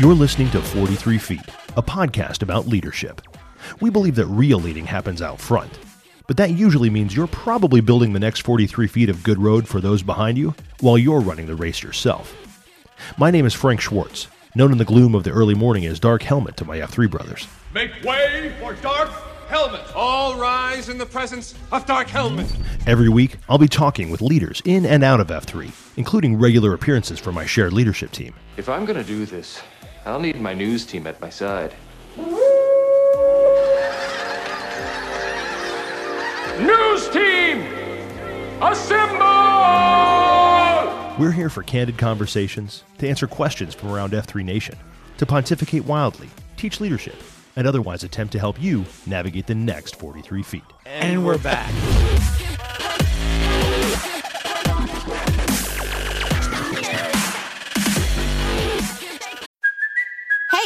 You're listening to 43 Feet, a podcast about leadership. We believe that real leading happens out front, but that usually means you're probably building the next 43 feet of good road for those behind you while you're running the race yourself. My name is Frank Schwartz, known in the gloom of the early morning as Dark Helmet to my F3 brothers. Make way for Dark Helmet! All rise in the presence of Dark Helmet! Every week, I'll be talking with leaders in and out of F3, including regular appearances from my shared leadership team. If I'm gonna do this, I'll need my news team at my side. News team! Assemble! We're here for candid conversations, to answer questions from around F3 Nation, to pontificate wildly, teach leadership, and otherwise attempt to help you navigate the next 43 feet. And we're back.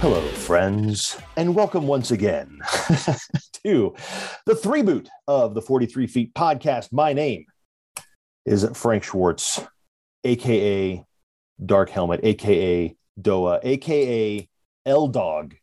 Hello, friends, and welcome once again to the three boot of the 43 Feet podcast. My name is Frank Schwartz, aka Dark Helmet, aka Doa, aka L Dog.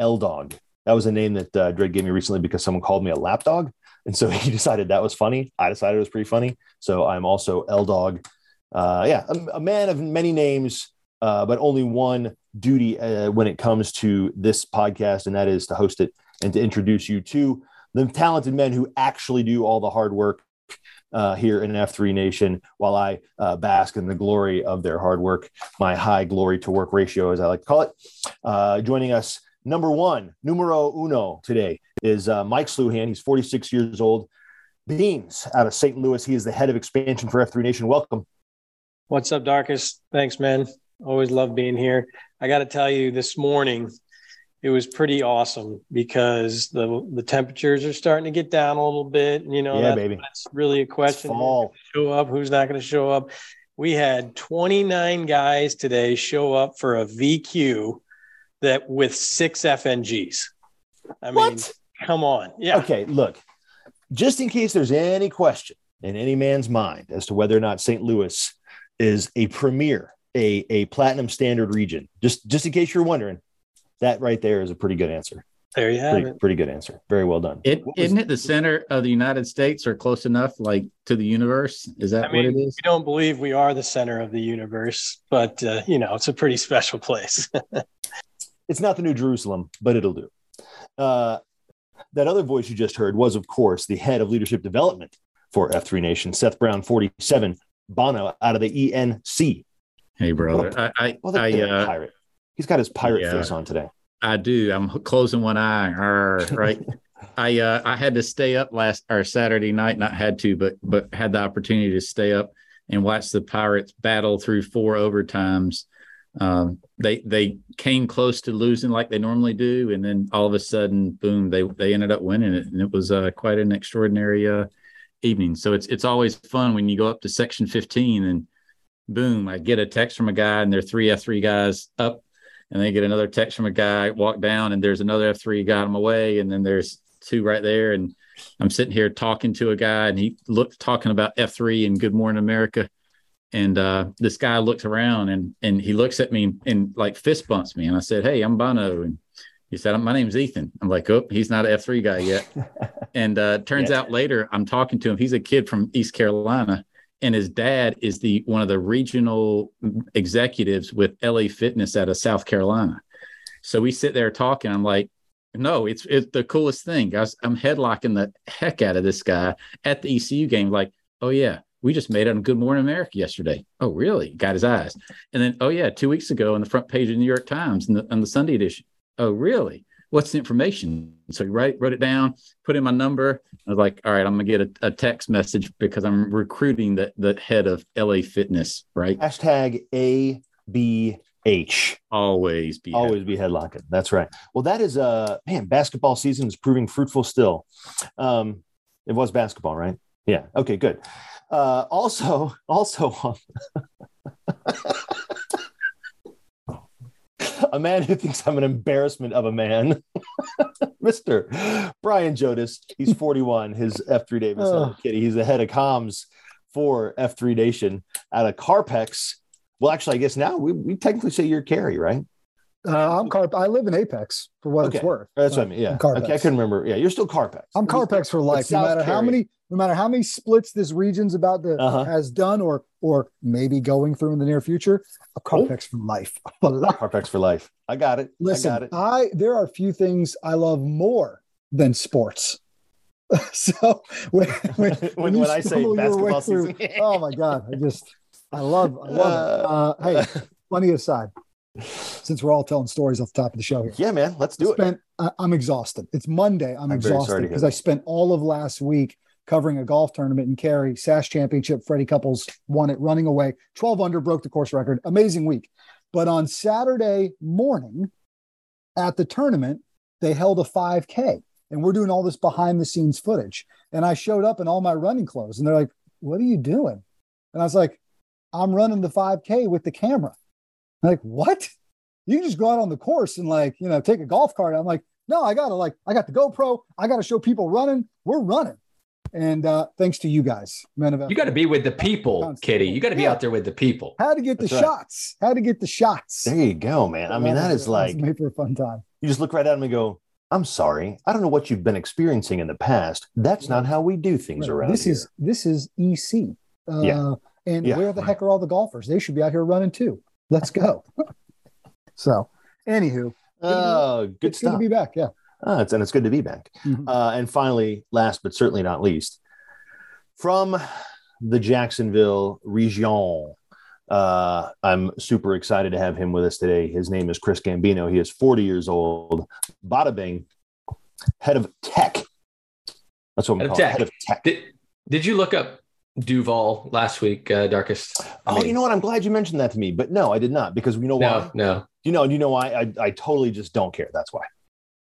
L Dog. That was a name that uh, gave me recently because someone called me a lapdog. And so he decided that was funny. I decided it was pretty funny. So I'm also L Dog. Uh, yeah, a, a man of many names, uh, but only one duty uh, when it comes to this podcast, and that is to host it and to introduce you to the talented men who actually do all the hard work uh, here in F3 Nation while I uh, bask in the glory of their hard work, my high glory to work ratio, as I like to call it. Uh, joining us, number one, numero uno today is uh, Mike Sluhan. He's 46 years old. Beans out of St. Louis. He is the head of expansion for F3 Nation. Welcome. What's up, Darkest? Thanks, man. Always love being here. I got to tell you, this morning it was pretty awesome because the the temperatures are starting to get down a little bit. You know, Yeah, that's, baby. that's really a question. Show up? Who's not going to show up? We had 29 guys today show up for a VQ that with six FNGs. I mean, What? come on. Yeah. Okay, look, just in case there's any question in any man's mind as to whether or not St. Louis is a premier, a, a platinum standard region, just just in case you're wondering, that right there is a pretty good answer. There you have Pretty, it. pretty good answer. Very well done. It, was, isn't it the center of the United States or close enough, like to the universe? Is that I mean, what it is? we don't believe we are the center of the universe, but uh, you know, it's a pretty special place. It's not the New Jerusalem, but it'll do. Uh, that other voice you just heard was, of course, the head of leadership development for F3 Nation, Seth Brown, 47, Bono out of the ENC. Hey, brother, I I Well, the, I, uh, pirate. He's got his pirate Yeah. face on today. I do. I'm closing one eye. Arr, right. I uh, I had to stay up last or Saturday night. Not had to, but but had the opportunity to stay up and watch the Pirates battle through four overtimes. Um, they they came close to losing like they normally do, and then all of a sudden, boom! They they ended up winning it, and it was uh, quite an extraordinary uh, evening. So it's it's always fun when you go up to section 15 and boom, I get a text from a guy and there are three F3 guys up, and they get another text from a guy, walk down, and there's another F3 got him away, and then there's two right there. And I'm sitting here talking to a guy and he looked talking about F3 and Good Morning America. And uh, this guy looks around and and he looks at me and, and like fist bumps me. And I said, Hey, I'm Bono. And he said, My name's Ethan. I'm like, Oh, he's not an F3 guy yet. and uh, turns out later I'm talking to him. He's a kid from East Carolina. And his dad is the one of the regional executives with LA Fitness out of South Carolina. So we sit there talking. I'm like, no, it's it's the coolest thing, guys. I'm headlocking the heck out of this guy at the ECU game. Like, oh yeah, we just made it on Good Morning America yesterday. Oh really? Got his eyes. And then, oh yeah, two weeks ago on the front page of the New York Times in the, on the Sunday edition. Oh really? What's the information? So he write, wrote it down, put in my number. I was like, all right, I'm gonna get a, a text message because I'm recruiting the the head of LA Fitness. Right? Hashtag A B H. Always be always be headlocking. That's right. Well, that is uh man, basketball season is proving fruitful still. Um, it was basketball, right? Yeah. Okay, good. Uh, also, also a man who thinks I'm an embarrassment of a man, Mr. Brian Jodis. He's 41. His F3 Davis oh. kitty. He's the head of comms for F3 Nation out of Carpex well, actually, I guess now we, we technically say you're Cary, right? Uh, I'm Carp. I live in Apex for what okay. it's worth. That's what I mean. Yeah. Okay, I couldn't remember. Yeah, you're still Carpex. I'm Carpex for life. No matter Cary. how many, no matter how many splits this region's about to uh-huh. has done, or or maybe going through in the near future. A Carpex oh. for life. Carpex for life. I got it. Listen, I, got it. I there are a few things I love more than sports. so when when, when, when, when I say basketball season, through, oh my god, I just I love, I love it. Uh, hey, funny aside, since we're all telling stories off the top of the show here. Yeah, man, let's do spent, it. I, am exhausted. It's Monday. I'm, I'm exhausted because I spent all of last week covering a golf tournament in Cary, SAS Championship. Freddie Couples won it running away. 12 under, broke the course record. Amazing week. But on Saturday morning at the tournament, they held a 5K and we're doing all this behind the scenes footage. And I showed up in all my running clothes and they're like, What are you doing? And I was like, I'm running the 5K with the camera. I'm like, what? You can just go out on the course and like, you know, take a golf cart. I'm like, no, I gotta like, I got the GoPro. I gotta show people running. We're running. And uh, thanks to you guys, men of you got to be with the people, Kitty. You got to be yeah. out there with the people. How to get the That's shots? How to get the shots? There you go, man. I mean, that is like made for a fun time. You just look right at them and go, "I'm sorry, I don't know what you've been experiencing in the past. That's not how we do things right. around this here." Is this is EC? Uh, yeah. And yeah. where the heck are all the golfers? They should be out here running too. Let's go. so, anywho, oh, good, good stuff. Good to be back. Yeah. Oh, it's, and it's good to be back. Mm-hmm. Uh, and finally, last but certainly not least, from the Jacksonville region, uh, I'm super excited to have him with us today. His name is Chris Gambino. He is 40 years old. Bada bing, head of tech. That's what I'm calling Head of tech. Did, did you look up Duval last week, uh, Darkest. I oh, mean, you know what? I'm glad you mentioned that to me, but no, I did not because you know no, why? No, you know, you know why? I, I totally just don't care. That's why.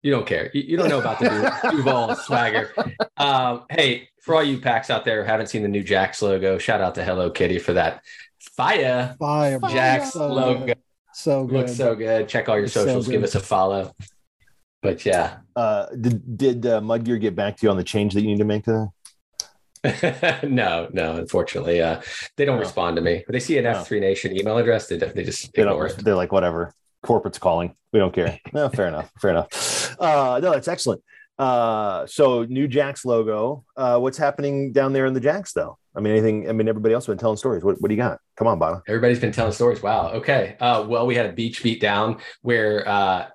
You don't care. You, you don't know about the Duval swagger. Um, hey, for all you PAX out there who haven't seen the new Jax logo, shout out to Hello Kitty for that fire, fire Jax logo. So good. Looks so good. Check all your it's socials. So give us a follow. But yeah. Uh, did did uh, Mudgear get back to you on the change that you need to make to no, no, unfortunately, uh, they don't no. respond to me. They see an F3 Nation email address, they, they just they ignore it. They're like, whatever, corporate's calling. We don't care. no, fair enough. Fair enough. Uh, no, that's excellent. Uh, so new Jax logo. Uh, what's happening down there in the Jax though? I mean, anything, I mean, everybody else has been telling stories. What, what do you got? Come on, Bob. Everybody's been telling stories. Wow. Okay. Uh, well, we had a beach beat down where, uh,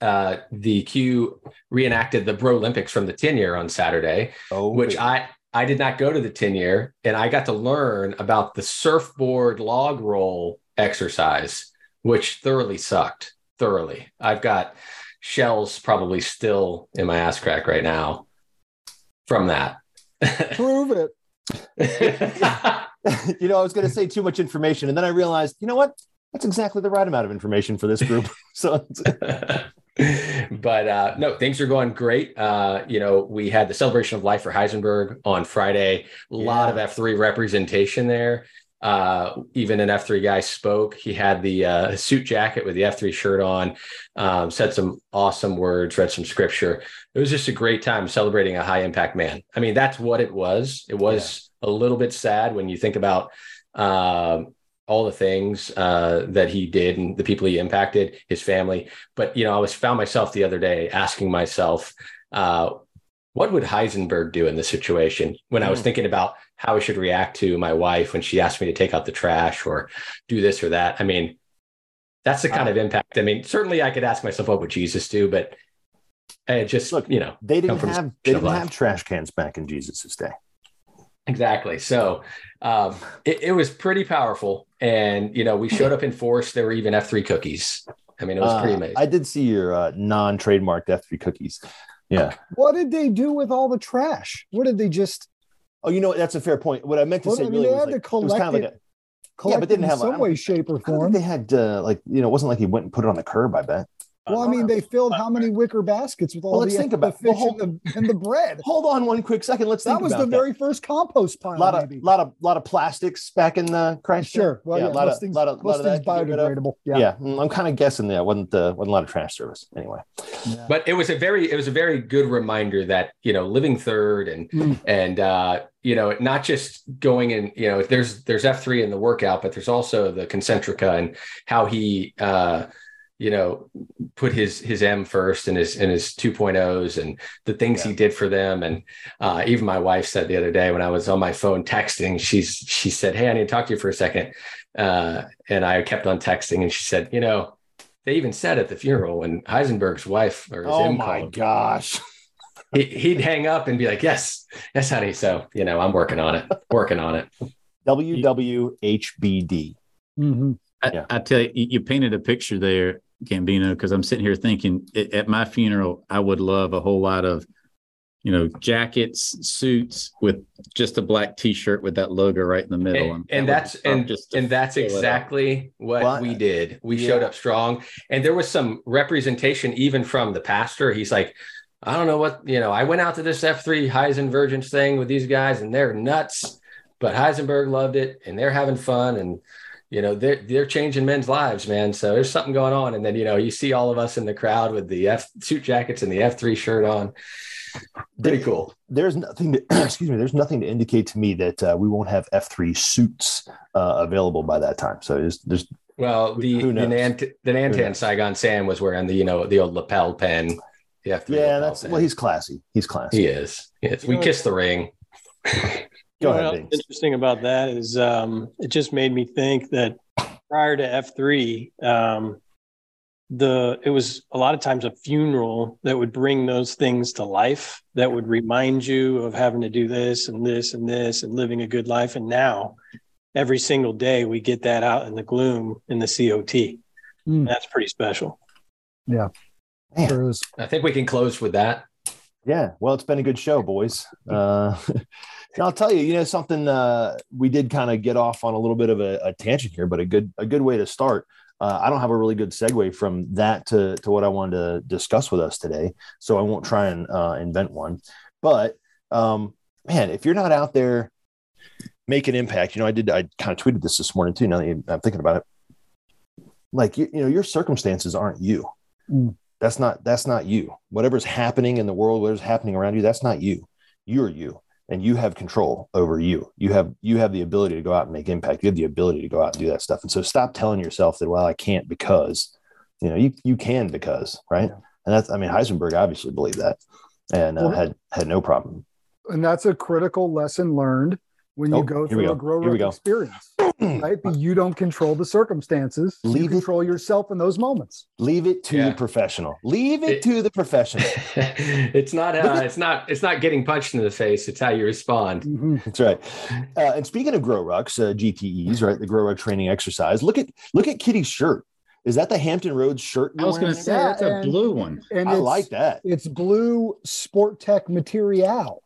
uh, the Q reenacted the Bro Olympics from the 10 year on Saturday, oh, which I I did not go to the 10 year and I got to learn about the surfboard log roll exercise, which thoroughly sucked. Thoroughly. I've got shells probably still in my ass crack right now from that. Prove it. you know, I was going to say too much information, and then I realized, you know what? That's exactly the right amount of information for this group. so but uh, no, things are going great. Uh, you know, we had the celebration of life for Heisenberg on Friday. A lot of F3 representation there. Uh, even an F3 guy spoke. He had the uh, suit jacket with the F3 shirt on, um, said some awesome words, read some scripture. It was just a great time celebrating a high impact man. I mean, that's what it was. It was yeah. a little bit sad when you think about um, all the things uh, that he did and the people he impacted, his family. But you know, I was found myself the other day asking myself, uh, what would Heisenberg do in this situation? When mm. I was hmm. thinking about how I should react to my wife when she asked me to take out the trash or do this or that. I mean, that's the kind of impact. I mean, certainly I could ask myself, what would Jesus do? But it just look, you know, they didn't have they didn't have trash cans back in Jesus's day. Exactly. So um, it, it, was pretty powerful. And, you know, we showed up in force. There were even F3 cookies. I mean, it was pretty uh, amazing. I did see your uh, non trademarked F3 cookies. Yeah. What did they do with all the trash? What did they just? Oh, you know, that's a fair point. What I meant to well, say I mean, really they had like, to collect it. Kind of like a, yeah, but didn't have some way, shape, or form. They had uh, like you know, it wasn't like he went and put it on the curb. I bet. Well, I mean, they filled how many wicker baskets with all well, let's the, think about, the fish well, and, the, and the bread? Hold on one quick second. Let's think that was the that. very first compost pile. A lot of, maybe. lot of, lot of plastics back in the Christ. Sure. Well, yeah, yeah, a lot of, things, lot of, lot of that biodegradable. Yeah. yeah, mm, I'm kind of guessing there wasn't uh, wasn't a lot of trash service anyway. Yeah. But it was a very, it was a very good reminder that you know, living third and mm. and uh, you know, not just going and you know, there's there's F3 in the workout, but there's also the concentrica and how he. uh you know put his his m first and his and his 2.0s and the things yeah. he did for them and uh, even my wife said the other day when i was on my phone texting she's she said hey i need to talk to you for a second uh, and i kept on texting and she said you know they even said at the funeral when heisenberg's wife or his oh m my called, gosh he, would hang up and be like yes yes honey so you know i'm working on it working on it wwhbd mm-hmm. I, yeah. I, tell you, you painted a picture there Gambino because I'm sitting here thinking at my funeral, I would love a whole lot of, you know, jackets, suits with just a black T-shirt with that logo right in the middle, and, and that's and just and that's exactly what, what, we did. We yeah. showed up strong, and there was some representation even from the pastor. He's like, I don't know what you know. I went out to this F3 Heisenvergence thing with these guys, and they're nuts, but Heisenberg loved it, and they're having fun, and you know they're they're changing men's lives man. So there's something going on. And then you know you see all of us in the crowd with the f suit jackets and the f3 shirt on. Pretty there, cool. there's nothing to excuse me there's nothing to indicate to me that uh, we won't have f3 suits uh, available by that time. So there's there's well the the, Nant- the nantan saigon sam was wearing the you know the old lapel pen the F3 yeah that's pen. well he's classy. He's classy. He is. Yes we kissed the ring Go ahead. interesting about that is um, it just made me think that prior to F three, um, the it was a lot of times a funeral that would bring those things to life that would remind you of having to do this and this and this and living a good life. And now, every single day, we get that out in the gloom in the COT. Mm. That's pretty special. Yeah. Sure I think we can close with that. Yeah. Well, it's been a good show, boys. Uh, I'll tell you, you know, something uh, we did kind of get off on a little bit of a, a, tangent here, but a good a good way to start. Uh, I don't have a really good segue from that to to what I wanted to discuss with us today, so I won't try and uh, invent one. But um, man, if you're not out there make an impact, you know, I did. I kind of tweeted this this morning too. Now that I'm thinking about it, like you, you know, your circumstances aren't you. Mm. That's not that's not you. Whatever's happening in the world, whatever's happening around you, that's not you. You're you and you have control over you. You have you have the ability to go out and make impact. You have the ability to go out and do that stuff. And so stop telling yourself that well I can't because you know you you can because right. Yeah. And that's I mean Heisenberg obviously believed that and uh, well, had had no problem. And that's a critical lesson learned when you oh, go through go. a grow up experience, right? But you don't control the circumstances. Leave you control it, yourself in those moments. Leave it to yeah. the professional. Leave it, it, to the professional. it's not. Uh, it's not. It's not getting punched in the face. It's how you respond. Mm-hmm. That's right. Uh, and speaking of grow rucks, uh, GTEs, right? The grow ruck training exercise. Look at look at Kitty's shirt. Is that the Hampton Roads shirt? I was going to say that's a blue one. And I like that. It's blue Sport Tech material.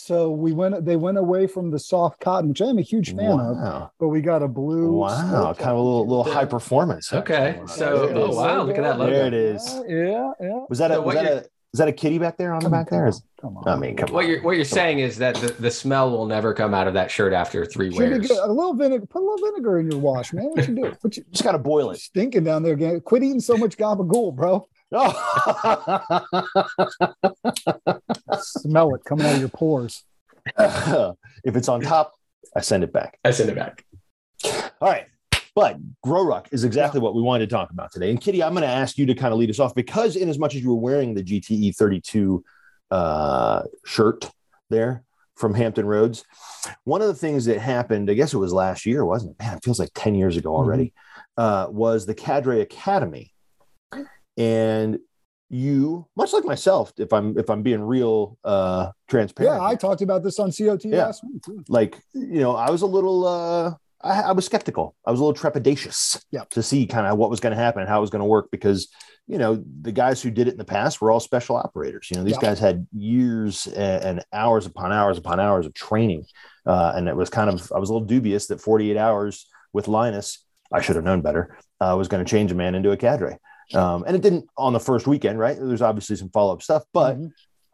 So we went. They went away from the soft cotton, which I'm a huge fan wow. of. But we got a blue. Wow, kind of a little little high performance. Okay, so oh wow, look at that logo. There it is. Yeah, yeah. Was that a was that a is that a kitty back there on the back there? Is, come on. I mean, come what on. You're, what you're come saying on. is that the, the smell will never come out of that shirt after three Should wears. a little vinegar, put a little vinegar in your wash, man. What you do? What you, just got to boil it. Stinking down there again. Quit eating so much gabagool, bro. Oh. Smell it coming out of your pores. if it's on top, I send it back. I send it back. All right. But Grow Ruck is exactly yeah. what we wanted to talk about today. And Kitty, I'm going to ask you to kind of lead us off because, in as much as you were wearing the GTE 32 uh, shirt there from Hampton Roads, one of the things that happened, I guess it was last year, wasn't it? Man, it feels like 10 years ago already, mm-hmm. uh, was the Cadre Academy. And you, much like myself, if I'm if I'm being real uh transparent. Yeah, I talked about this on COT yeah. last week. Too. Like, you know, I was a little uh I, I was skeptical. I was a little trepidatious yeah. to see kind of what was going to happen and how it was going to work because, you know, the guys who did it in the past were all special operators. You know, these yeah. guys had years and, and, hours upon hours upon hours of training. Uh, and it was kind of, I was a little dubious that 48 hours with Linus, I should have known better, uh, was going to change a man into a cadre. Um, and it didn't on the first weekend, right? There's obviously some follow up stuff, but mm-hmm.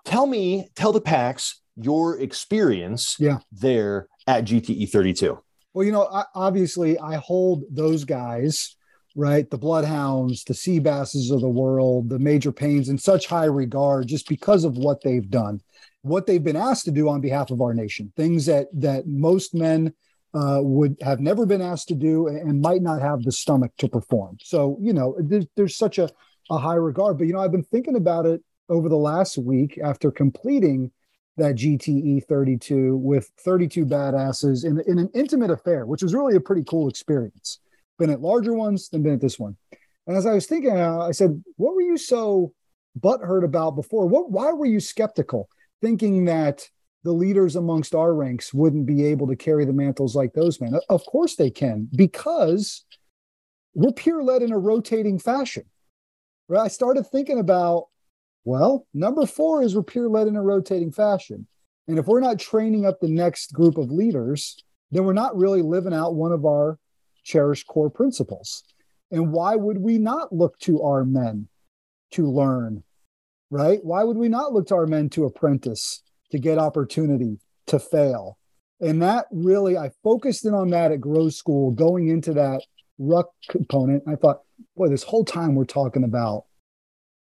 tell me, tell the PAX your experience yeah. there at GTE 32. Well, you know, I, obviously, I hold those guys, right? The bloodhounds, the sea basses of the world, the major pains in such high regard just because of what they've done, what they've been asked to do on behalf of our nation, things that that most men uh, would have never been asked to do and might not have the stomach to perform. So, you know, there's, there's such a, a high regard. But, you know, I've been thinking about it over the last week after completing that GTE 32 with 32 badasses in, in an intimate affair, which was really a pretty cool experience. Been at larger ones than been at this one. And as I was thinking, uh, I said, what were you so butthurt about before? What, why were you skeptical, thinking that the leaders amongst our ranks wouldn't be able to carry the mantles like those men? Of course they can, because we're peer led in a rotating fashion. Right? I started thinking about well, number four is we're peer led in a rotating fashion. And if we're not training up the next group of leaders, then we're not really living out one of our cherished core principles. And why would we not look to our men to learn, right? Why would we not look to our men to apprentice, to get opportunity, to fail? And that really, I focused in on that at Grow School going into that ruck component. I thought, boy, this whole time we're talking about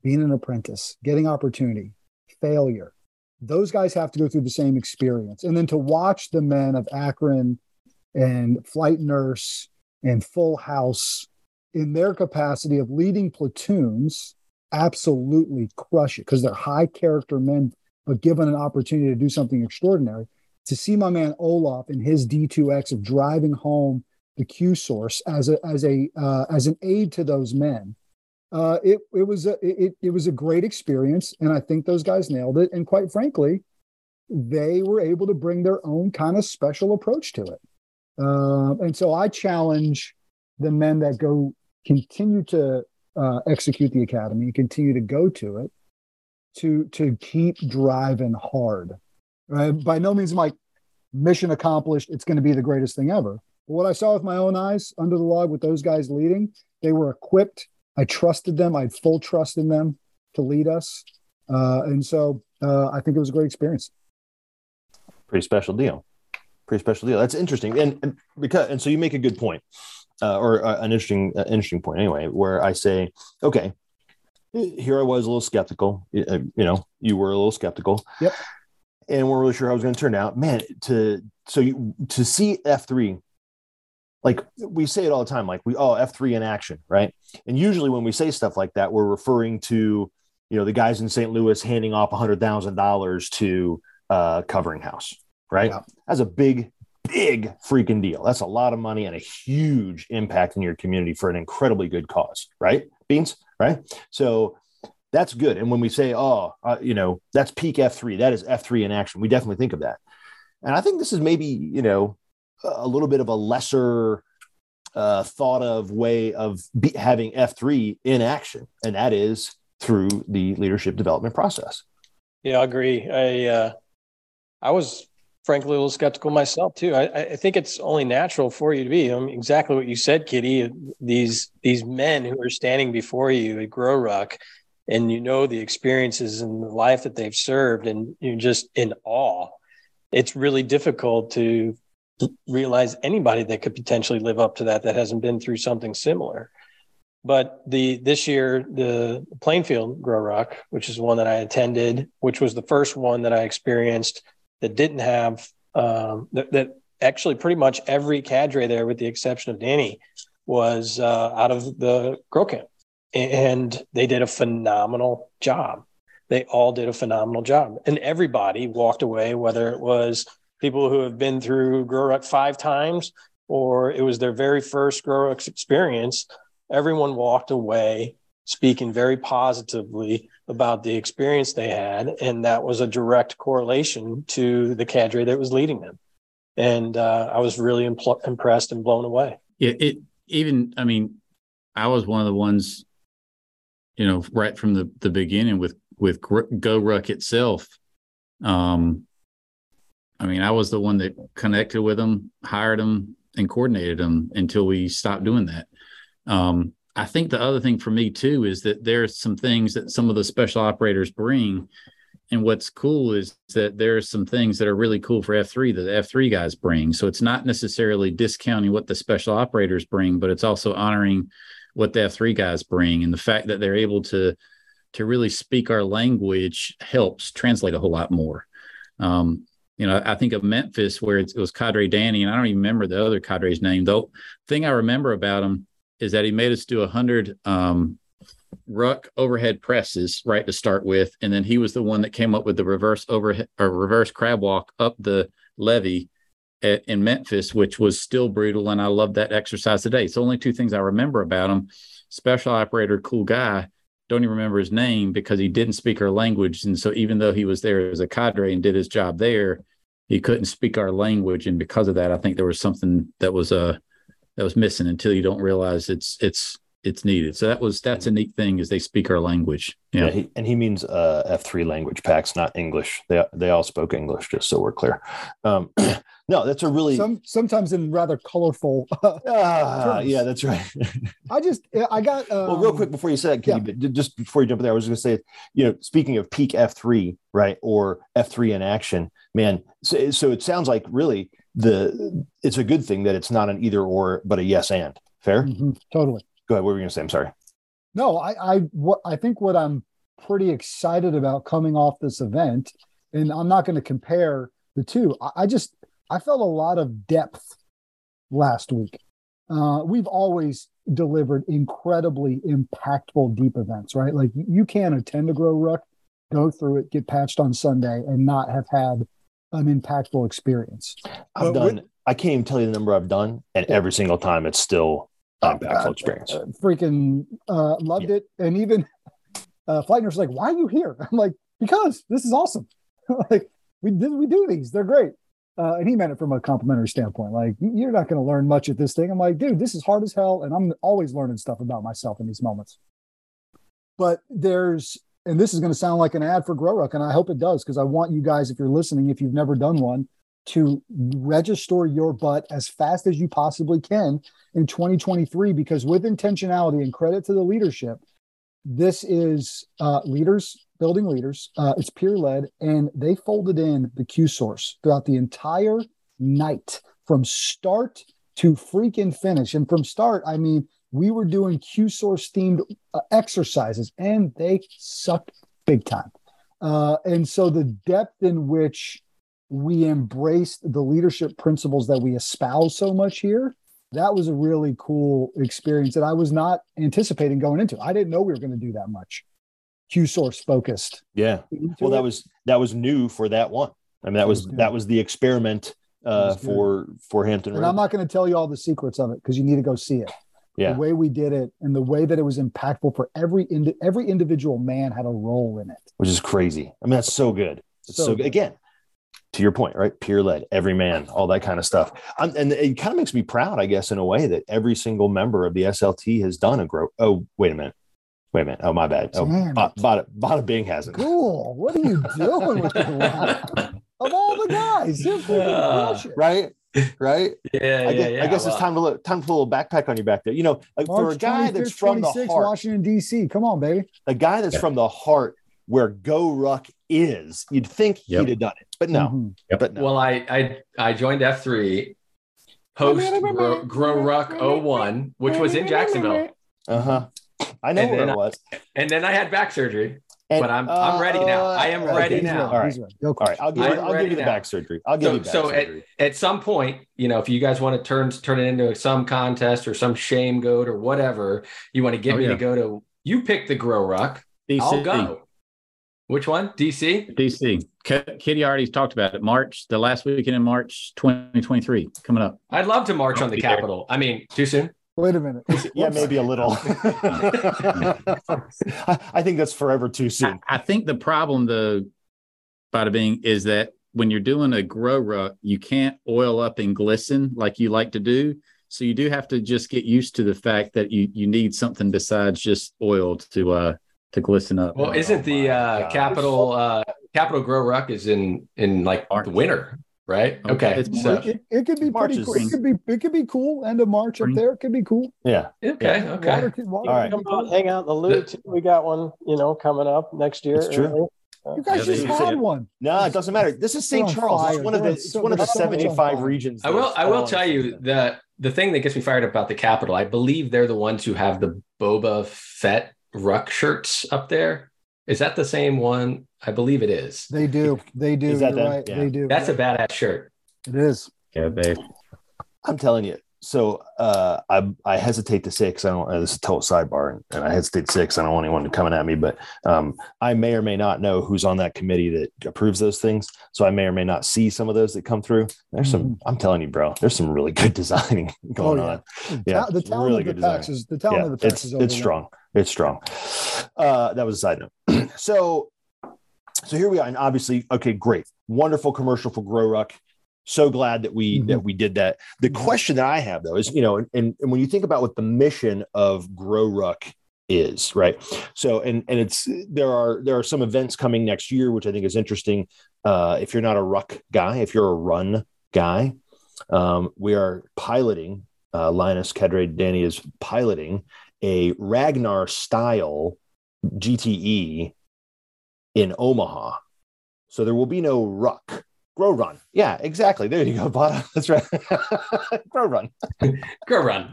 being an apprentice, getting opportunity, failure. Those guys have to go through the same experience. And then to watch the men of Akron and Flight Nurse and Full House in their capacity of leading platoons absolutely crush it because they're high character men, but given an opportunity to do something extraordinary. To see my man Olaf in his D2X of driving home the Q source as a as a uh, as an aid to those men uh, it it was a it, it was a great experience, and I think those guys nailed it. And quite frankly, they were able to bring their own kind of special approach to it. Uh, and so I challenge the men that go continue to uh, execute the academy, continue to go to it, to to keep driving hard. Right? By no means like mission accomplished. It's going to be the greatest thing ever. But what I saw with my own eyes under the log with those guys leading, they were equipped I trusted them. I had full trust in them to lead us. Uh, and so uh, I think it was a great experience. Pretty special deal. Pretty special deal. That's interesting. And, and because, and so you make a good point, uh, or uh, an interesting, uh, interesting point anyway, where I say, okay, here I was a little skeptical. Uh, you know, you were a little skeptical. Yep. And we're really sure how it was going to turn out. Man, to so you to see F three like we say it all the time like we oh f3 in action right and usually when we say stuff like that we're referring to you know the guys in st louis handing off $100000 to uh, covering house right yeah. that's a big big freaking deal that's a lot of money and a huge impact in your community for an incredibly good cause right beans right so that's good and when we say oh uh, you know that's peak f3 that is f3 in action we definitely think of that and i think this is maybe you know a little bit of a lesser uh, thought of way of be, having F3 in action, and that is through the leadership development process. Yeah, I agree. I uh, I was frankly a little skeptical myself too. I, I think it's only natural for you to be. I mean, exactly what you said, Kitty. These these men who are standing before you at Grow Ruck, and you know the experiences and the life that they've served, and you're just in awe. It's really difficult to realize anybody that could potentially live up to that that hasn't been through something similar. But the this year the Plainfield Grow Ruck, which is one that I attended, which was the first one that I experienced that didn't have um, that, that, actually pretty much every cadre there, with the exception of Danny, was uh, out of the grow camp, and they did a phenomenal job. They all did a phenomenal job, and everybody walked away, whether it was people who have been through Grow Ruck five times or it was their very first Grow Ruck experience. Everyone walked away speaking very positively about the experience they had. And that was a direct correlation to the cadre that was leading them. And uh, I was really impl- impressed and blown away. Yeah, it even, I mean, I was one of the ones, you know, right from the, the beginning with, with Go Ruck itself. Um, I mean, I was the one that connected with them, hired them, and coordinated them until we stopped doing that. Um, I think the other thing for me too is that there's some things that some of the special operators bring. And what's cool is that there are some things that are really cool for F3 that the F3 guys bring. So it's not necessarily discounting what the special operators bring, but it's also honoring what the F3 guys bring. And the fact that they're able to to really speak our language helps translate a whole lot more. Um, you know, I think of Memphis where it was Cadre Danny, and I don't even remember the other Cadre's name. Though, thing I remember about him is that he made us do a hundred um, ruck overhead presses right to start with, and then he was the one that came up with the reverse overhead or reverse crab walk up the levee at, in Memphis, which was still brutal, and I love that exercise today. It's only two things I remember about him. Special operator, cool guy. Don't even remember his name because he didn't speak our language, and so even though he was there as a cadre and did his job there, he couldn't speak our language, and because of that, I think there was something that was a uh, that was missing until you don't realize it's it's it's needed. So that was that's a neat thing is they speak our language. Yeah, yeah he, and he means uh, F three language packs, not English. They they all spoke English, just so we're clear. Um, no, that's a really Some, sometimes in rather colorful. ah, yeah, that's right. I just I got um, well, real quick before you said, that, yeah. you, just before you jump in there, I was going to say, you know, speaking of peak F three, right, or F three in action, man. So, so it sounds like really the it's a good thing that it's not an either or but a yes and. Fair? Mm-hmm, totally. Go ahead. What were you going to say? I'm sorry. No i i what i think what i'm pretty excited about coming off this event and i'm not going to compare the two I, I, just i felt a lot of depth last week. Uh, we've always delivered incredibly impactful deep events right? Like you can't attend a grow ruck go through it get patched on sunday and not have had an impactful experience. I've but done. With, I can't even tell you the number I've done, and every single time it's still an impactful uh, experience. Uh, freaking uh, loved yeah. it, and even uh, flight nurse like, "Why are you here?" I'm like, "Because this is awesome. like we did, we do these. They're great." Uh, and he meant it from a complimentary standpoint. Like, you're not going to learn much at this thing. I'm like, dude, this is hard as hell, and I'm always learning stuff about myself in these moments. But there's and this is going to sound like an ad for Grow Ruck, and I hope it does because I want you guys, if you're listening, if you've never done one, to register your butt as fast as you possibly can in 2023 because with intentionality and credit to the leadership, this is uh, leaders building leaders. Uh, it's peer led, and they folded in the Q source throughout the entire night from start to freaking finish. And from start, I mean, we were doing Q source themed uh, exercises and they sucked big time. Uh, and so the depth in which we embraced the leadership principles that we espouse so much here, that was a really cool experience that I was not anticipating going into. I didn't know we were going to do that much Q source focused. Yeah. Well, that was that was new for that one. I mean, that was that was the experiment uh, for for Hampton. And I'm not going to tell you all the secrets of it because you need to go see it yeah. the way we did it and the way that it was impactful for every indi- every individual man had a role in it. Which is crazy. I mean that's so good. It's so, so good. again to your point right? Peer led every man all that kind of stuff. I'm, and it kind of makes me proud i guess in a way that every single member of the slt has done a grow oh wait a minute. Wait a minute. Oh my bad. Oh Damn bada, bada, bada bing hasn't cool. What are you doing with your life of all the guys. Uh, right? Right? Yeah, I guess, yeah, yeah. I guess well, it's time to look, time to put a little backpack on your back there. You know, like for a guy that's from the heart, Washington D.C. Come on, baby. A guy that's yeah. from the heart where Go Ruck is, you'd think yep. he'd have done it, but no. Mm-hmm. Yep. But no. Well, I I I joined F three post Grow, Grow Ruck 01, which was in Jacksonville. Uh huh. I know where it was. and then I had back surgery. And, but I'm uh, I'm ready now. I am uh, ready now. All right, all right. I'll give, you, I'll give you the now. back surgery. I'll give so, you back so surgery. At, at some point, you know, if you guys want to turn turn it into some contest or some shame goat or whatever, you want to get oh, me yeah. to go to. You pick the grow ruck. DC. I'll go. Which one? DC. DC. Kitty already talked about it. March, the last weekend in March, 2023, coming up. I'd love to march I'll on the Capitol. I mean, too soon. Wait a minute. yeah, maybe a little. I think that's forever too soon. I, I think the problem, the bada bing, is that when you're doing a grow ruck, you can't oil up and glisten like you like to do. So you do have to just get used to the fact that you you need something besides just oil to uh to glisten up. Well, isn't the uh, capital uh, capital grow ruck is in in like March. the winter, right? Okay, okay. so it, it, could be March pretty cool. It could be it could be cool. End of March up there, it could be cool. Yeah. Okay. Yeah. Okay. Water, water All right. Come out, hang out the loot. We got one, you know, coming up next year. It's true. Uh, you guys just had one. No, it doesn't matter. This is St. Charles. It's one of the it's one of the seventy five regions. I will I will tell you that the thing that gets me fired up about the Capitol, I believe they're the ones who have the Boba Fett ruck shirts up there. Is that the same one? I believe it is. They do. They do. Is that You're right. Yeah. They do. That's a badass shirt. It is. Yeah, babe. I'm telling you. So uh, I I hesitate to say because I don't. Uh, this is a total sidebar, and, and I hesitate to say because I don't want anyone coming at me. But um, I may or may not know who's on that committee that approves those things. So I may or may not see some of those that come through. There's some. Mm-hmm. I'm telling you, bro. There's some really good designing going oh, yeah. on. Yeah, the talent really of the PAX is the talent yeah, of the PAX it's, it's strong. It's strong. Uh, that was a side note. so, so here we are, and obviously, okay, great, wonderful commercial for Grow Ruck. So glad that we mm-hmm. that we did that. The mm-hmm. question that I have though is, you know, and, and when you think about what the mission of Grow Ruck is right so and and it's there are there are some events coming next year which i think is interesting uh if you're not a ruck guy if you're a run guy um we are piloting uh linus cadre danny is piloting a Ragnar style GTE in Omaha. So there will be no ruck. Grow run. Yeah, exactly. There you go, Bada. That's right. Grow run. Grow run.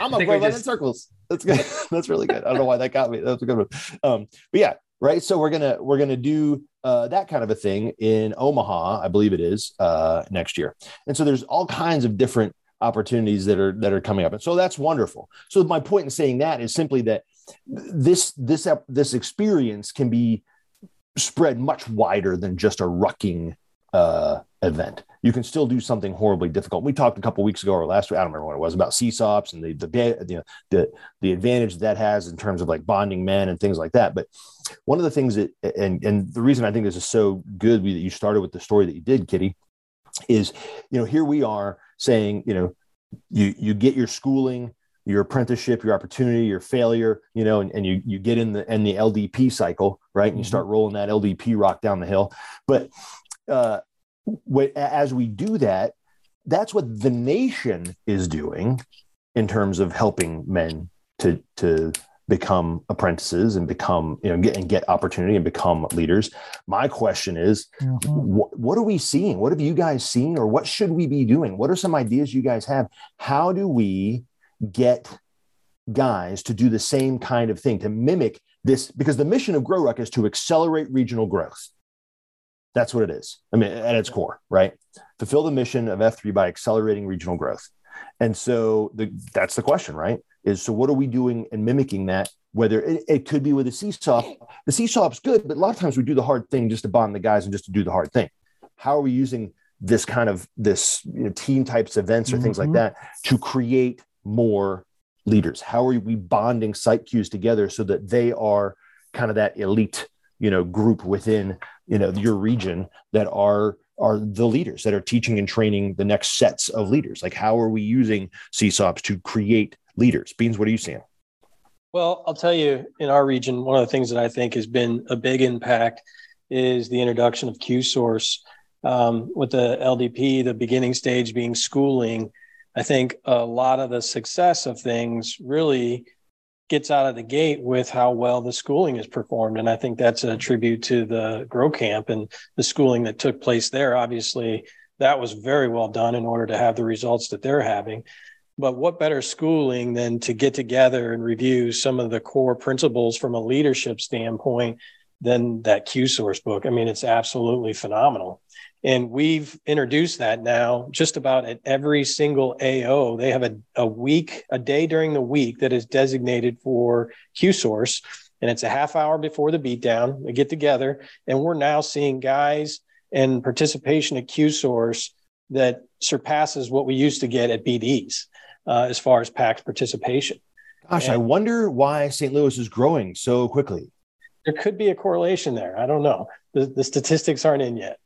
I'm a grow run just... in circles. That's good. That's really good. I don't know why that got me. That's a good one. Um, but yeah, right. So we're gonna we're gonna do uh, that kind of a thing in Omaha, I believe it is, uh, next year. And so there's all kinds of different opportunities that are that are coming up and so that's wonderful so my point in saying that is simply that this this this experience can be spread much wider than just a rucking uh, event. You can still do something horribly difficult. We talked a couple weeks ago or last week i don't remember what it was about CSAUPs and the the you know, the the advantage that has in terms of like bonding men and things like that. But one of the things that and and the reason i think this is so good that you started with the story that you did kitty is you know here we are saying you know you you get your schooling your apprenticeship your opportunity your failure you know and, and you you get in the in the ldp cycle right? And you start mm-hmm. rolling that ldp rock down the hill. But uh as we do that that's what the nation is doing in terms of helping men to to become apprentices and become you know get and get opportunity and become leaders. My question is mm-hmm. wh- what are we seeing? What have you guys seen or what should we be doing? What are some ideas you guys have? How do we get guys to do the same kind of thing to mimic this because the mission of grow ruck is to accelerate regional growth that's what it is i mean at its core right fulfill the mission of f3 by accelerating regional growth and so the, that's the question right is so what are we doing and mimicking that whether it, it could be with a CSAUP. The CSAUP's good, but a lot of times we do the hard thing just to bond the guys and just to do the hard thing. How are we using this kind of this you know, team types events or mm-hmm. things like mm-hmm. that to create more leaders? How are we bonding site Qs together so that they are kind of that elite, you know, group within you know your region that are are the leaders that are teaching and training the next sets of leaders? Like how are we using CSAUPs to create leaders. Beans, what are you seeing? Well, I'll tell you, in our region, one of the things that I think has been a big impact is the introduction of Q Source um, with the LDP, the beginning stage being schooling. I think a lot of the success of things really gets out of the gate with how well the schooling is performed. And I think that's a tribute to the Grow Camp and the schooling that took place there. Obviously, that was very well done in order to have the results that they're having. But what better schooling than to get together and review some of the core principles from a leadership standpoint than that Q source book? I mean, it's absolutely phenomenal. And we've introduced that now just about at every single AO. They have a, a week, a day during the week that is designated for Q source. And it's a half hour before the beatdown. They get together, and we're now seeing guys and participation at Q source that surpasses what we used to get at BDs uh, as far as PAX participation. Gosh, and I wonder why St. Louis is growing so quickly. There could be a correlation there. I don't know. The, the statistics aren't in yet.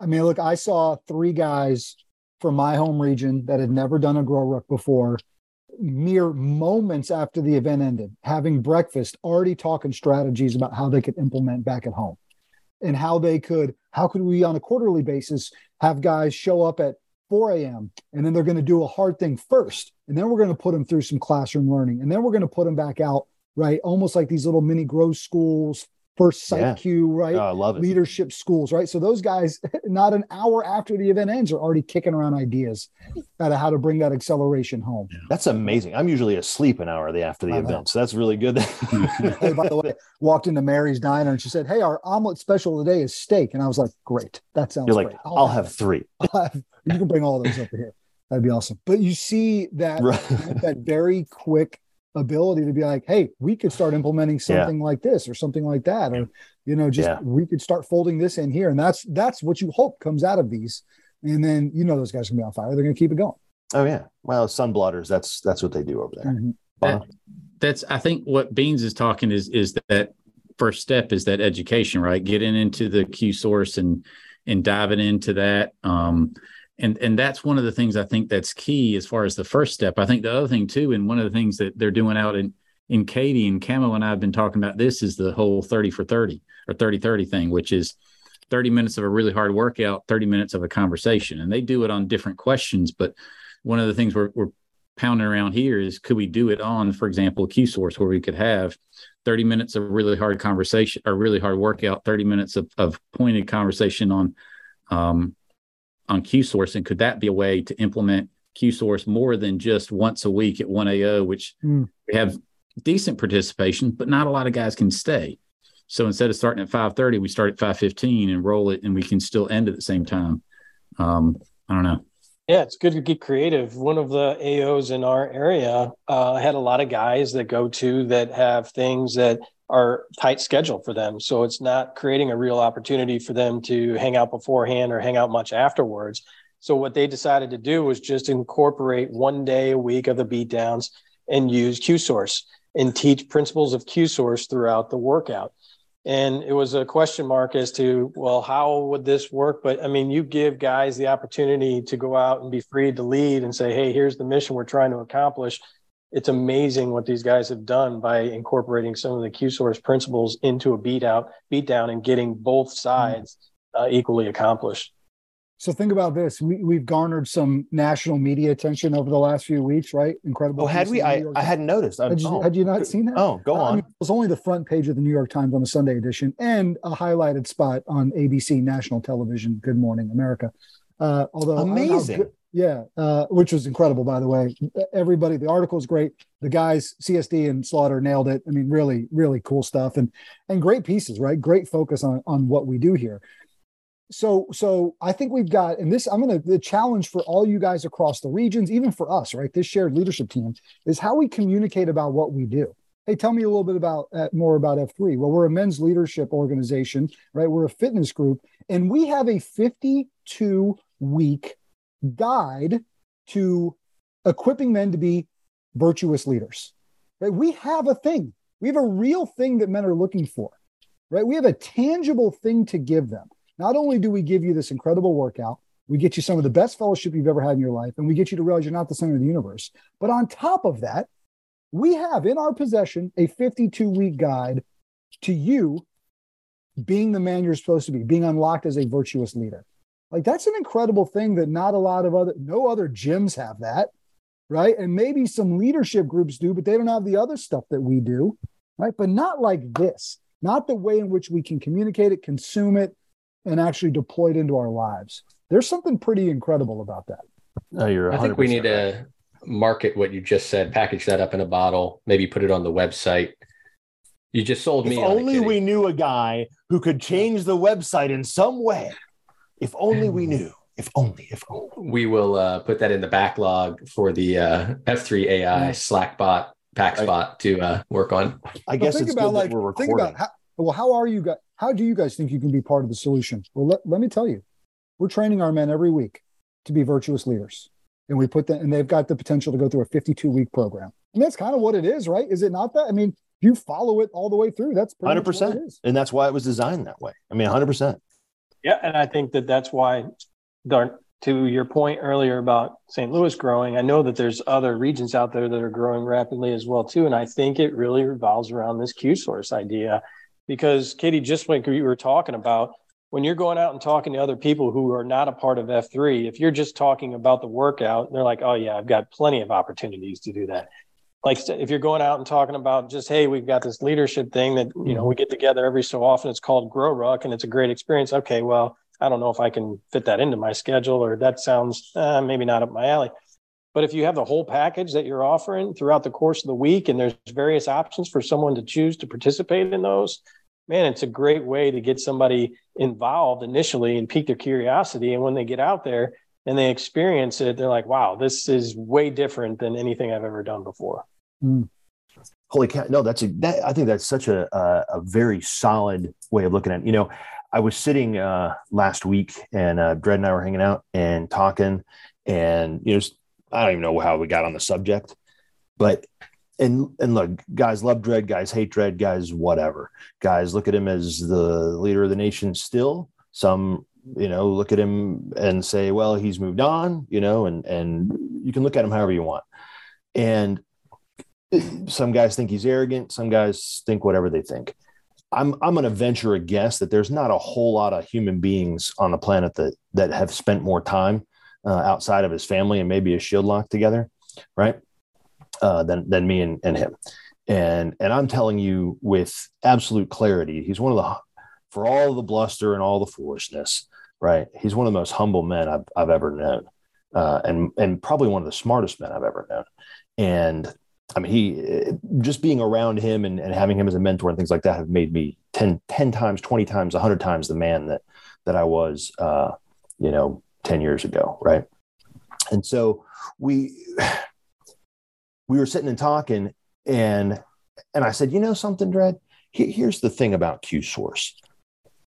I mean, look, I saw three guys from my home region that had never done a grow ruck before, mere moments after the event ended, having breakfast, already talking strategies about how they could implement back at home and how they could, how could we on a quarterly basis have guys show up at 4 a.m. and then they're going to do a hard thing first. And then we're going to put them through some classroom learning. And then we're going to put them back out, right? Almost like these little mini grow schools, first site yeah. Right? Oh, I love it. Leadership schools, right? So those guys, not an hour after the event ends, are already kicking around ideas about how to bring that acceleration home. That's amazing. I'm usually asleep an hour after the I event, know. so that's really good. hey, by the way, walked into Mary's diner and she said, "Hey, our omelet special today is steak," and I was like, "Great, that sounds You're like, great. I'll, I'll have, have three. I'll have, you can bring all those over here. That'd be awesome." But you see that right. that very quick ability to be like, hey, we could start implementing something yeah. like this or something like that, or you know, just yeah. we could start folding this in here, and that's that's what you hope comes out of these. And then you know those guys can be on fire; they're going to keep it going. Oh yeah, well, sun blotters. That's that's what they do over there. Mm-hmm. That, that's I think what Beans is talking is is that first step is that education, right? Getting into the Q source and and diving into that. Um, and and that's one of the things I think that's key as far as the first step. I think the other thing too, and one of the things that they're doing out in in Katy and Camo and I have been talking about this is the whole 30 for 30 or 30 30 thing, which is 30 minutes of a really hard workout, 30 minutes of a conversation. And they do it on different questions. But one of the things we're, we're pounding around here is could we do it on, for example, a Q source where we could have 30 minutes of really hard conversation or really hard workout, 30 minutes of, of pointed conversation on um, on Q source, and could that be a way to implement Q source more than just once a week at 1AO, which mm. we have decent participation, but not a lot of guys can stay. So instead of starting at 5:30, we start at 5:15 and roll it, and we can still end at the same time. Um, I don't know. Yeah, it's good to get creative. One of the AOs in our area uh, had a lot of guys that go to that have things that are tight schedule for them. So it's not creating a real opportunity for them to hang out beforehand or hang out much afterwards. So what they decided to do was just incorporate one day a week of the beatdowns and use Q source and teach principles of Q source throughout the workout. And it was a question mark as to, well, how would this work? But I mean, you give guys the opportunity to go out and be free to lead and say, hey, here's the mission we're trying to accomplish it's amazing what these guys have done by incorporating some of the Q source principles into a beat out, beat down, and getting both sides uh, equally accomplished. So think about this: we, we've garnered some national media attention over the last few weeks, right? Incredible. Oh, had we? I, I hadn't noticed. Had you, oh. had you, not seen that? Oh, go on. I mean, it was only the front page of the New York Times on the Sunday edition, and a highlighted spot on ABC national television. Good Morning America. Uh, although amazing. Yeah, uh, which was incredible, by the way. Everybody, the article is great. The guys, CSD and Slaughter, nailed it. I mean, really, really cool stuff, and and great pieces, right? Great focus on on what we do here. So, so I think we've got, and this, I'm to the challenge for all you guys across the regions, even for us, right? This shared leadership team is how we communicate about what we do. Hey, tell me a little bit about uh, more about F3. Well, we're a men's leadership organization, right? We're a fitness group, and we have a 52 week guide to equipping men to be virtuous leaders. Right? We have a thing. We have a real thing that men are looking for. Right? We have a tangible thing to give them. Not only do we give you this incredible workout, we get you some of the best fellowship you've ever had in your life, and we get you to realize you're not the center of the universe. But on top of that, we have in our possession a 52 week guide to you being the man you're supposed to be, being unlocked as a virtuous leader. Like that's an incredible thing that not a lot of other, no other gyms have that, right? And maybe some leadership groups do, but they don't have the other stuff that we do, right? But not like this, not the way in which we can communicate it, consume it, and actually deploy it into our lives. There's something pretty incredible about that. No, you're. I think we need right. to market what you just said, package that up in a bottle, maybe put it on the website. You just sold me. If only it, we knew a guy who could change the website in some way. If only we knew. If only. If only. We will uh, put that in the backlog for the uh, F3 AI yeah. Slackbot PackSpot right. to uh, work on. I guess think about like we're recording. Think about how, well, how are you guys? How do you guys think you can be part of the solution? Well, let, let me tell you, we're training our men every week to be virtuous leaders and we put them and they've got the potential to go through a 52 week program and that's kind of what it is right is it not that i mean you follow it all the way through that's 100% and that's why it was designed that way i mean 100% yeah and i think that that's why to your point earlier about st louis growing i know that there's other regions out there that are growing rapidly as well too and i think it really revolves around this q source idea because katie just like we were talking about when you're going out and talking to other people who are not a part of F3, if you're just talking about the workout, they're like, oh, yeah, I've got plenty of opportunities to do that. Like if you're going out and talking about just, hey, we've got this leadership thing that, you know, we get together every so often. It's called Grow Ruck and it's a great experience. Okay, well, I don't know if I can fit that into my schedule or that sounds uh, maybe not up my alley. But if you have the whole package that you're offering throughout the course of the week and there's various options for someone to choose to participate in those, man, it's a great way to get somebody involved initially and pique their curiosity. And when they get out there and they experience it, they're like, wow, this is way different than anything I've ever done before. Mm. Holy cow. No, that's a, that, I think that's such a, a, very solid way of looking at it. You know, I was sitting uh, last week and uh, Dred and I were hanging out and talking and, you know, I don't even know how we got on the subject, but and and look, guys love Dred, guys hate Dred, guys whatever. Guys look at him as the leader of the nation still. Some, you know, look at him and say, well, he's moved on, you know, and and you can look at him however you want. And some guys think he's arrogant, some guys think whatever they think. I'm I'm going to venture a guess that there's not a whole lot of human beings on the planet that that have spent more time uh, outside of his family and maybe a shield lock together, right? uh, than than me and, and him. And and I'm telling you with absolute clarity, he's one of the for all the bluster and all the foolishness, right? He's one of the most humble men I've, I've ever known, uh, and and probably one of the smartest men I've ever known. And I mean, he just being around him and, and having him as a mentor and things like that have made me 10, 10 times, 20 times, 100 times the man that that I was, uh, you know, 10 years ago, right? And so we we were sitting and talking, and and I said, you know something, Dred? Here's the thing about Q Source,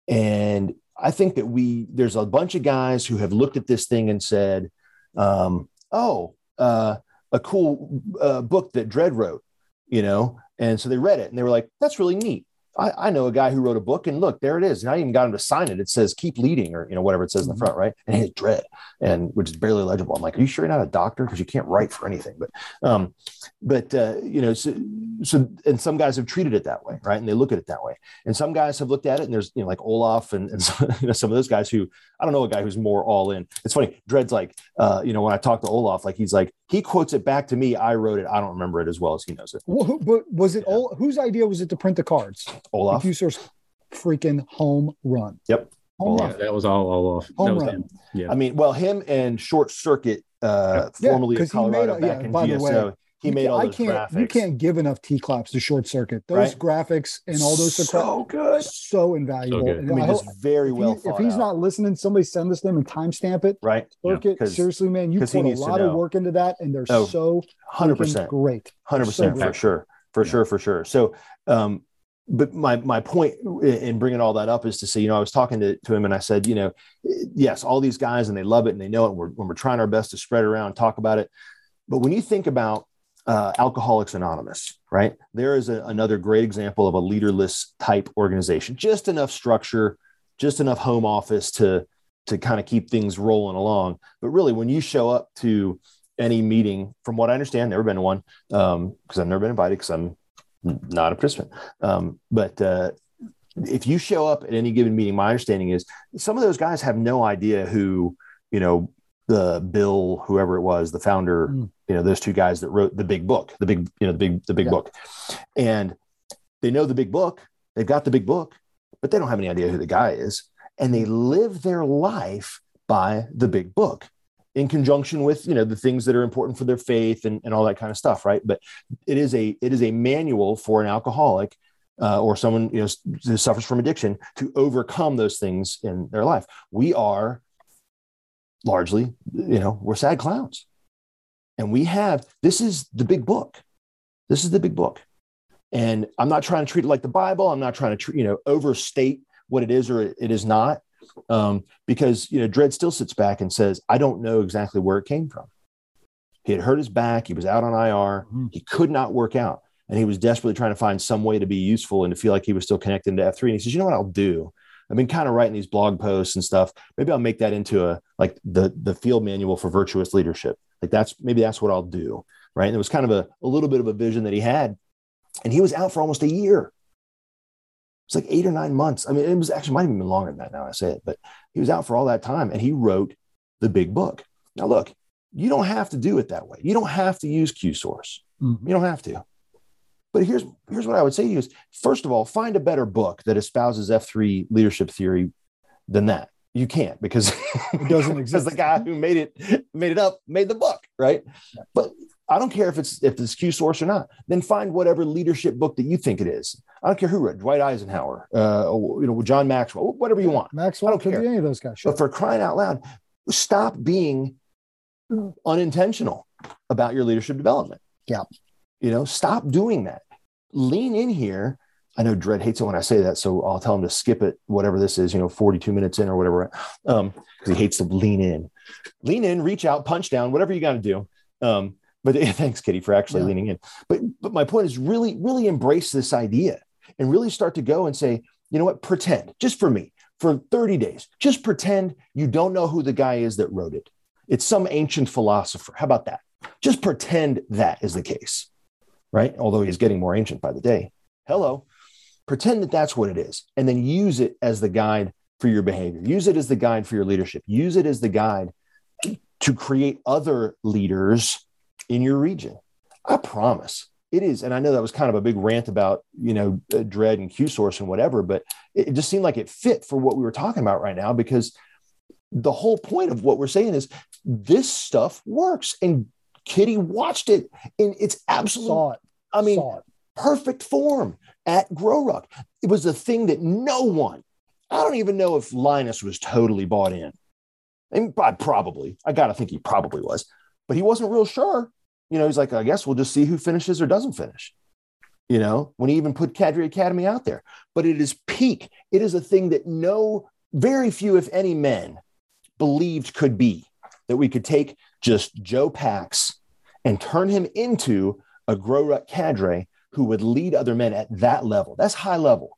and I think that we there's a bunch of guys who have looked at this thing and said, um, oh, uh, a cool uh, book that Dred wrote, you know, and so they read it and they were like, that's really neat. I, I, know a guy who wrote a book and look, there it is. And I even got him to sign it. It says keep leading or, you know, whatever it says in the front, right? And his Dred and which is barely legible. I'm like, are you sure you're not a doctor? Because you can't write for anything. But, um, but, uh, you know, so, so, and some guys have treated it that way, right? And they look at it that way. And some guys have looked at it and there's, you know, like Olaf and, and some, you know, some of those guys who, I don't know a guy who's more all in. It's funny. Dred's like, uh, you know, when I talk to Olaf, like he's like, he quotes it back to me. I wrote it. I don't remember it as well as he knows it. Well, but was it all, whose idea was it to print the cards? Olaf. Q Source freaking home run. Yep. Home run. That was all Olaf. Home run. Him. Yeah. I mean, well, him and Short Circuit, uh, yeah, formerly of Colorado, back yeah, in by GSO. The way, he made all those I can't, graphics. You can't give enough T claps to Short Circuit. Those right? graphics and all those so good, so invaluable. So good. I mean, it's very well. If, he, if he's out. not listening, somebody send this to him and timestamp it. Right, Circuit. Yeah, seriously, man, you put a lot of work into that, and they're oh, so hundred percent great. Hundred percent for sure, for yeah. sure, for sure. So, um, but my my point in bringing all that up is to say, you know, I was talking to, to him and I said, you know, yes, all these guys and they love it and they know it. And we're, when we're trying our best to spread around, talk about it. But when you think about uh, Alcoholics Anonymous, right? There is a, another great example of a leaderless type organization, just enough structure, just enough home office to to kind of keep things rolling along. But really, when you show up to any meeting, from what I understand, never been to one because um, I've never been invited because I'm not a participant. Um, but uh, if you show up at any given meeting, my understanding is some of those guys have no idea who, you know, the Bill, whoever it was, the founder, mm. you know, those two guys that wrote the big book, the big, you know, the big, the big yeah. book. And they know the big book, they've got the big book, but they don't have any idea who the guy is. And they live their life by the big book in conjunction with, you know, the things that are important for their faith and, and all that kind of stuff. Right. But it is a, it is a manual for an alcoholic uh, or someone you know who suffers from addiction to overcome those things in their life. We are largely, you know, we're sad clowns. And we have, this is the big book. This is the big book. And I'm not trying to treat it like the Bible. I'm not trying to, you know, overstate what it is or it is not. Um, because, you know, Dread still sits back and says, I don't know exactly where it came from. He had hurt his back. He was out on IR. Mm-hmm. He could not work out. And he was desperately trying to find some way to be useful and to feel like he was still connected to F3. And he says, you know what I'll do? I've been kind of writing these blog posts and stuff. Maybe I'll make that into a like the the field manual for virtuous leadership. Like that's maybe that's what I'll do. Right. And it was kind of a, a little bit of a vision that he had. And he was out for almost a year. It's like eight or nine months. I mean, it was actually might have been longer than that now I say it, but he was out for all that time and he wrote the big book. Now look, you don't have to do it that way. You don't have to use Q source. Mm-hmm. You don't have to. But here's here's what I would say to you is first of all, find a better book that espouses F3 leadership theory than that. You can't because it doesn't exist. the guy who made it made it up made the book, right? But I don't care if it's if it's Q source or not. Then find whatever leadership book that you think it is. I don't care who wrote Dwight Eisenhower, uh, you know, John Maxwell, whatever you want. Maxwell I don't could care. be any of those guys. Sure. But for crying out loud, stop being unintentional about your leadership development. Yeah. You know, stop doing that lean in here. I know Dread hates it when I say that, so I'll tell him to skip it, whatever this is, you know, 42 minutes in or whatever, um, because he hates to lean in. Lean in, reach out, punch down, whatever you got to do. Um, but thanks, Kitty, for actually yeah. leaning in. But but my point is really, really embrace this idea and really start to go and say, you know what, pretend just for me for 30 days, just pretend you don't know who the guy is that wrote it. It's some ancient philosopher. How about that? Just pretend that is the case right? Although he's getting more ancient by the day. Hello. Pretend that that's what it is, and then use it as the guide for your behavior. Use it as the guide for your leadership. Use it as the guide to create other leaders in your region. I promise it is. And I know that was kind of a big rant about, you know, uh, dread and Q source and whatever, but it just seemed like it fit for what we were talking about right now because the whole point of what we're saying is this stuff works. And Kitty watched it in its absolute, I mean, perfect form at Grow Ruck. It was a thing that no one, I don't even know if Linus was totally bought in. And probably, I got to think he probably was, but he wasn't real sure. You know, he's like, I guess we'll just see who finishes or doesn't finish. You know, when he even put Cadre Academy out there, but it is peak. It is a thing that no, very few, if any, men believed could be that we could take just Joe Pax and turn him into a grow ruck cadre who would lead other men at that level. That's high level.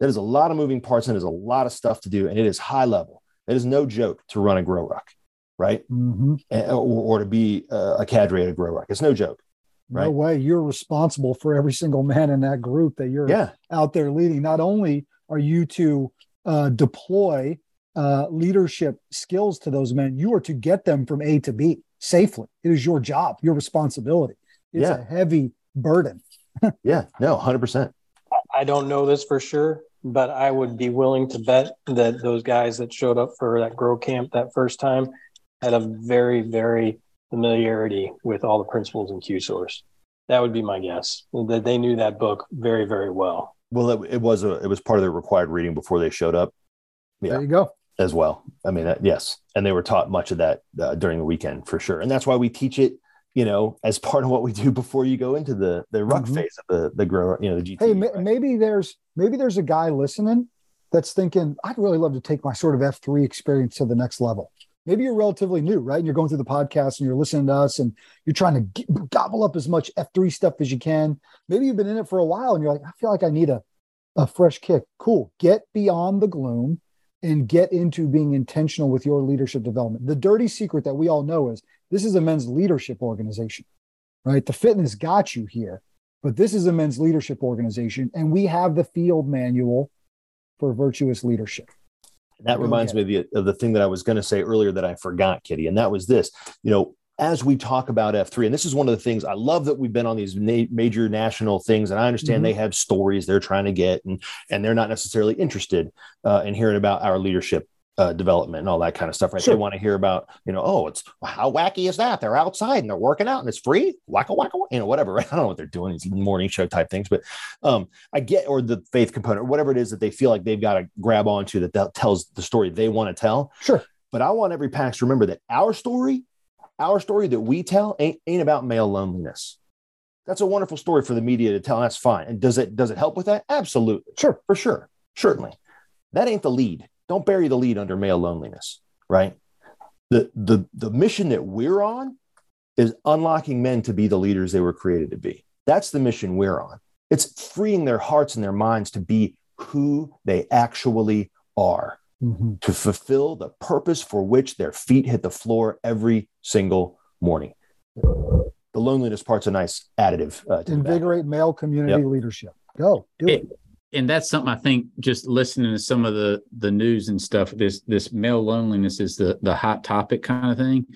That is a lot of moving parts and there's a lot of stuff to do, and it is high level. It is no joke to run a grow ruck, right? Mm-hmm. Or, or, to be a cadre at a grow ruck. It's no joke. Right? No way. You're responsible for every single man in that group that you're yeah. out there leading. Not only are you to uh, deploy uh, leadership skills to those men, you are to get them from A to B safely. It is your job, your responsibility. It's yeah. a heavy burden. yeah, no, 100%. I don't know this for sure, but I would be willing to bet that those guys that showed up for that grow camp that first time had a very, very familiarity with all the principles in Q source. That would be my guess that they knew that book very, very well. Well, it, it was a, it was part of their required reading before they showed up. Yeah. There you go as well. I mean, uh, yes, and they were taught much of that uh, during the weekend for sure, and that's why we teach it. You know, as part of what we do before you go into the the ruck mm-hmm. phase of the the grow, you know, the GT. Hey, right? maybe there's maybe there's a guy listening that's thinking, I'd really love to take my sort of F three experience to the next level. Maybe you're relatively new, right? And you're going through the podcast and you're listening to us and you're trying to get, gobble up as much F3 stuff as you can. Maybe you've been in it for a while and you're like, I feel like I need a, a fresh kick. Cool. Get beyond the gloom and get into being intentional with your leadership development. The dirty secret that we all know is this is a men's leadership organization, right? The fitness got you here, but this is a men's leadership organization. And we have the field manual for virtuous leadership. That reminds me of the, of the thing that I was going to say earlier that I forgot, Kitty, and that was this. You know, as we talk about F3, and this is one of the things I love that we've been on these na- major national things, and I understand mm-hmm. they have stories they're trying to get, and and they're not necessarily interested uh, in hearing about our leadership uh, development and all that kind of stuff, right? Sure. They want to hear about, you know, oh, it's how wacky is that? They're outside and they're working out and it's free, wacka wacka, you know, whatever. Right? I don't know what they're doing, these morning show type things, but um, I get, or the faith component, or whatever it is that they feel like they've got to grab onto that, that tells the story they want to tell. Sure. But I want every PAX to remember that our story, our story that we tell ain't, ain't about male loneliness. That's a wonderful story for the media to tell. And that's fine. And does it does it help with that? Absolutely. Sure. For sure. Certainly. That ain't the lead don't bury the lead under male loneliness, right? The, the, the mission that we're on is unlocking men to be the leaders they were created to be. That's the mission we're on. It's freeing their hearts and their minds to be who they actually are, mm-hmm. to fulfill the purpose for which their feet hit the floor every single morning. The loneliness part's a nice additive. Uh, Invigorate male community yep. leadership. Go do it, it and that's something I think just listening to some of the the news and stuff. This this male loneliness is the the hot topic kind of thing,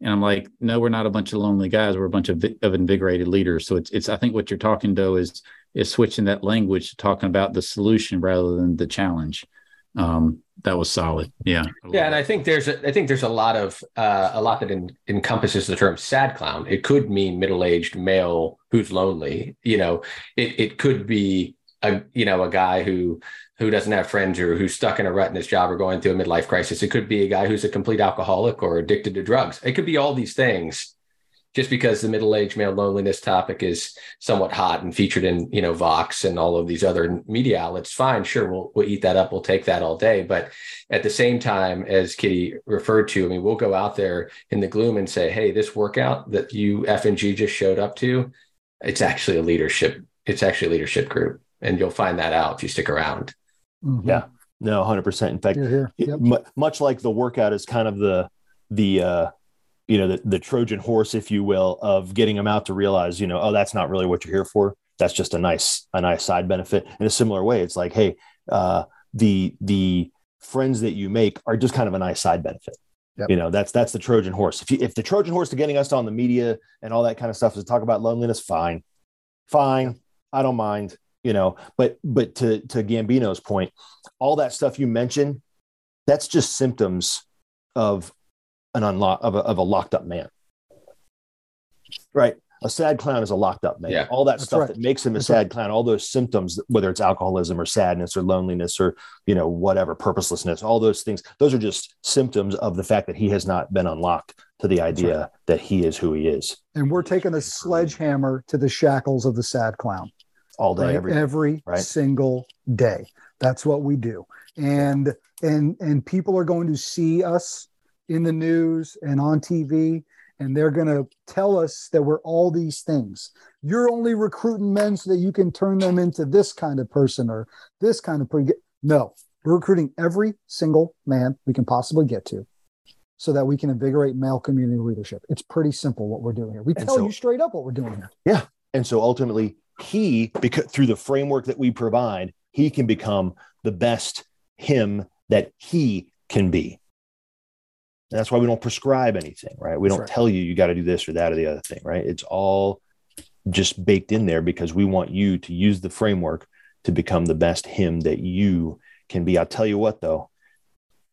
and I'm like, no, we're not a bunch of lonely guys. We're a bunch of of invigorated leaders. So it's it's I think what you're talking though is is switching that language to talking about the solution rather than the challenge. Um, that was solid. Yeah. Yeah, and I think there's a, I think there's a lot of uh, a lot that encompasses the term sad clown. It could mean middle aged male who's lonely. You know, it it could be a you know a guy who who doesn't have friends or who's stuck in a rut in his job or going through a midlife crisis. It could be a guy who's a complete alcoholic or addicted to drugs. It could be all these things. Just because the middle-aged male loneliness topic is somewhat hot and featured in you know Vox and all of these other media outlets, fine, sure, we'll we'll eat that up, we'll take that all day. But at the same time, as Kitty referred to, I mean, we'll go out there in the gloom and say, hey, this workout that you F and G just showed up to, it's actually a leadership, it's actually a leadership group and you'll find that out if you stick around. Mm-hmm. Yeah, no, hundred percent. In fact, yep. m- much like the workout is kind of the the uh, you know the, the Trojan horse, if you will, of getting them out to realize, you know, oh, that's not really what you're here for. That's just a nice a nice side benefit. In a similar way, it's like, hey, uh, the the friends that you make are just kind of a nice side benefit. Yep. You know, that's that's the Trojan horse. If you, if the Trojan horse to getting us on the media and all that kind of stuff is to talk about loneliness, fine, fine, I don't mind you know but but to to gambino's point all that stuff you mentioned that's just symptoms of an unlock of a, of a locked up man right a sad clown is a locked up man. Yeah. All that That's stuff right. that makes him a That's sad right. clown, all those symptoms, whether it's alcoholism or sadness or loneliness or, you know, whatever, purposelessness, all those things, those are just symptoms of the fact that he has not been unlocked to the idea right. that he is who he is. And we're taking a sledgehammer to the shackles of the sad clown all day, right? every, every right? single day. That's what we do. And and and people are going to see us in the news and on TV and they're going to tell us that we're all these things. You're only recruiting men so that you can turn them into this kind of person or this kind of person. No, we're recruiting every single man we can possibly get to so that we can invigorate male community leadership. It's pretty simple what we're doing here. We tell so, you straight up what we're doing here. Yeah. And so ultimately, he because through the framework that we provide he can become the best him that he can be. And that's why we don't prescribe anything right? We don't right. tell you you got to do this or that or the other thing right? It's all just baked in there because we want you to use the framework to become the best him that you can be. I'll tell you what though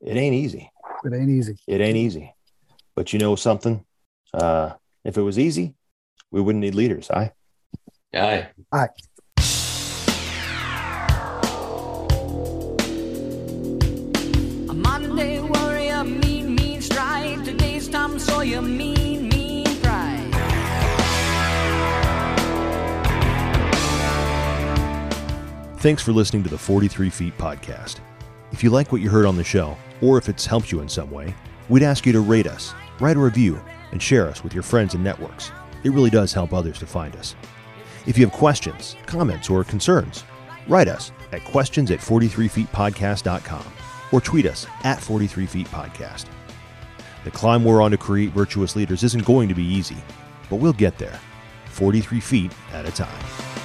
it ain't easy. It ain't easy. It ain't easy. But you know something? Uh if it was easy we wouldn't need leaders i Aye. Aye. A Monday warrior, mean, mean stride. Today's Tom Sawyer, mean, mean pride. Thanks for listening to the 43 Feet podcast. If you like what you heard on the show, or if it's helped you in some way, we'd ask you to rate us, write a review, and share us with your friends and networks. It really does help others to find us. If you have questions, comments, or concerns, write us at questions at 43feetpodcast.com or tweet us at 43feetpodcast. The climb we're on to create virtuous leaders isn't going to be easy, but we'll get there, 43 feet at a time.